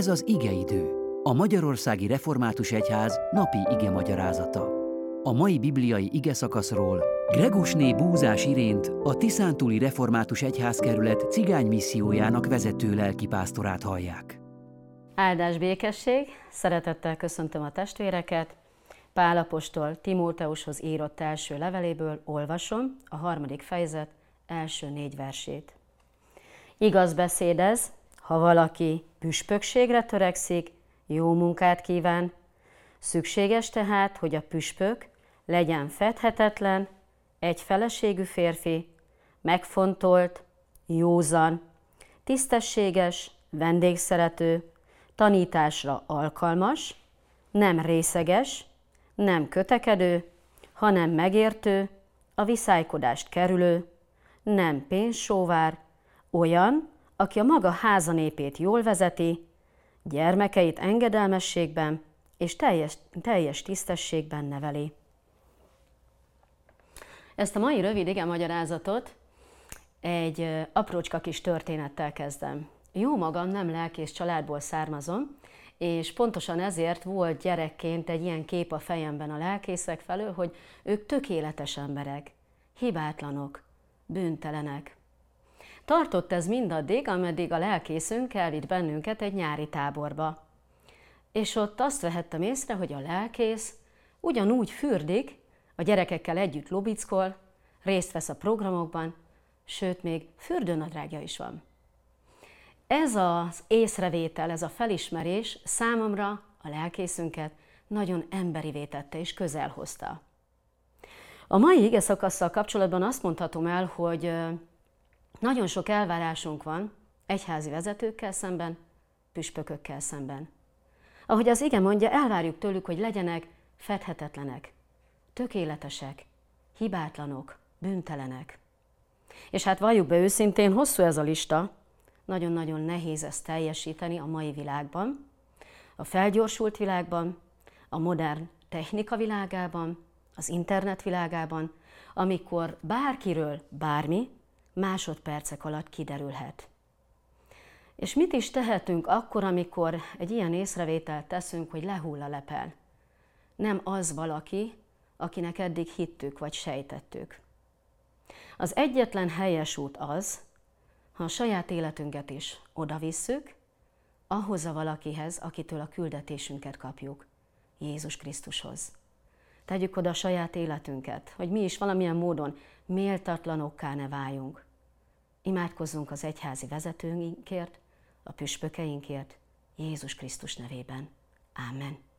Ez az igeidő, a Magyarországi Református Egyház napi ige magyarázata. A mai bibliai ige szakaszról Gregusné Búzás Irént, a Tiszántúli Református Egyházkerület cigány missziójának vezető lelkipásztorát hallják. Áldás békesség, szeretettel köszöntöm a testvéreket. Pálapostól Timóteushoz írott első leveléből olvasom a harmadik fejezet első négy versét. Igaz beszéd ez, ha valaki püspökségre törekszik, jó munkát kíván. Szükséges tehát, hogy a püspök legyen fedhetetlen, egy feleségű férfi, megfontolt, józan, tisztességes, vendégszerető, tanításra alkalmas, nem részeges, nem kötekedő, hanem megértő, a viszálykodást kerülő, nem pénzsóvár, olyan, aki a maga házanépét jól vezeti, gyermekeit engedelmességben és teljes, teljes tisztességben neveli. Ezt a mai rövid igen magyarázatot egy aprócska kis történettel kezdem. Jó magam nem lelkész családból származom, és pontosan ezért volt gyerekként egy ilyen kép a fejemben a lelkészek felől, hogy ők tökéletes emberek, hibátlanok, bűntelenek. Tartott ez mindaddig, ameddig a lelkészünk elvitt bennünket egy nyári táborba. És ott azt vehettem észre, hogy a lelkész ugyanúgy fürdik, a gyerekekkel együtt lobickol, részt vesz a programokban, sőt, még fürdőnadrágja is van. Ez az észrevétel, ez a felismerés számomra a lelkészünket nagyon emberi tette és közel hozta. A mai ige szakasszal kapcsolatban azt mondhatom el, hogy nagyon sok elvárásunk van egyházi vezetőkkel szemben, püspökökkel szemben. Ahogy az ige mondja, elvárjuk tőlük, hogy legyenek fedhetetlenek, tökéletesek, hibátlanok, bűntelenek. És hát valljuk be őszintén, hosszú ez a lista, nagyon-nagyon nehéz ezt teljesíteni a mai világban, a felgyorsult világban, a modern technika világában, az internet világában, amikor bárkiről bármi, másodpercek alatt kiderülhet. És mit is tehetünk akkor, amikor egy ilyen észrevételt teszünk, hogy lehull a lepel? Nem az valaki, akinek eddig hittük vagy sejtettük. Az egyetlen helyes út az, ha a saját életünket is odavisszük, ahhoz a valakihez, akitől a küldetésünket kapjuk, Jézus Krisztushoz. Tegyük oda a saját életünket, hogy mi is valamilyen módon méltatlanokká ne váljunk. Imádkozzunk az egyházi vezetőinkért, a püspökeinkért, Jézus Krisztus nevében. Amen.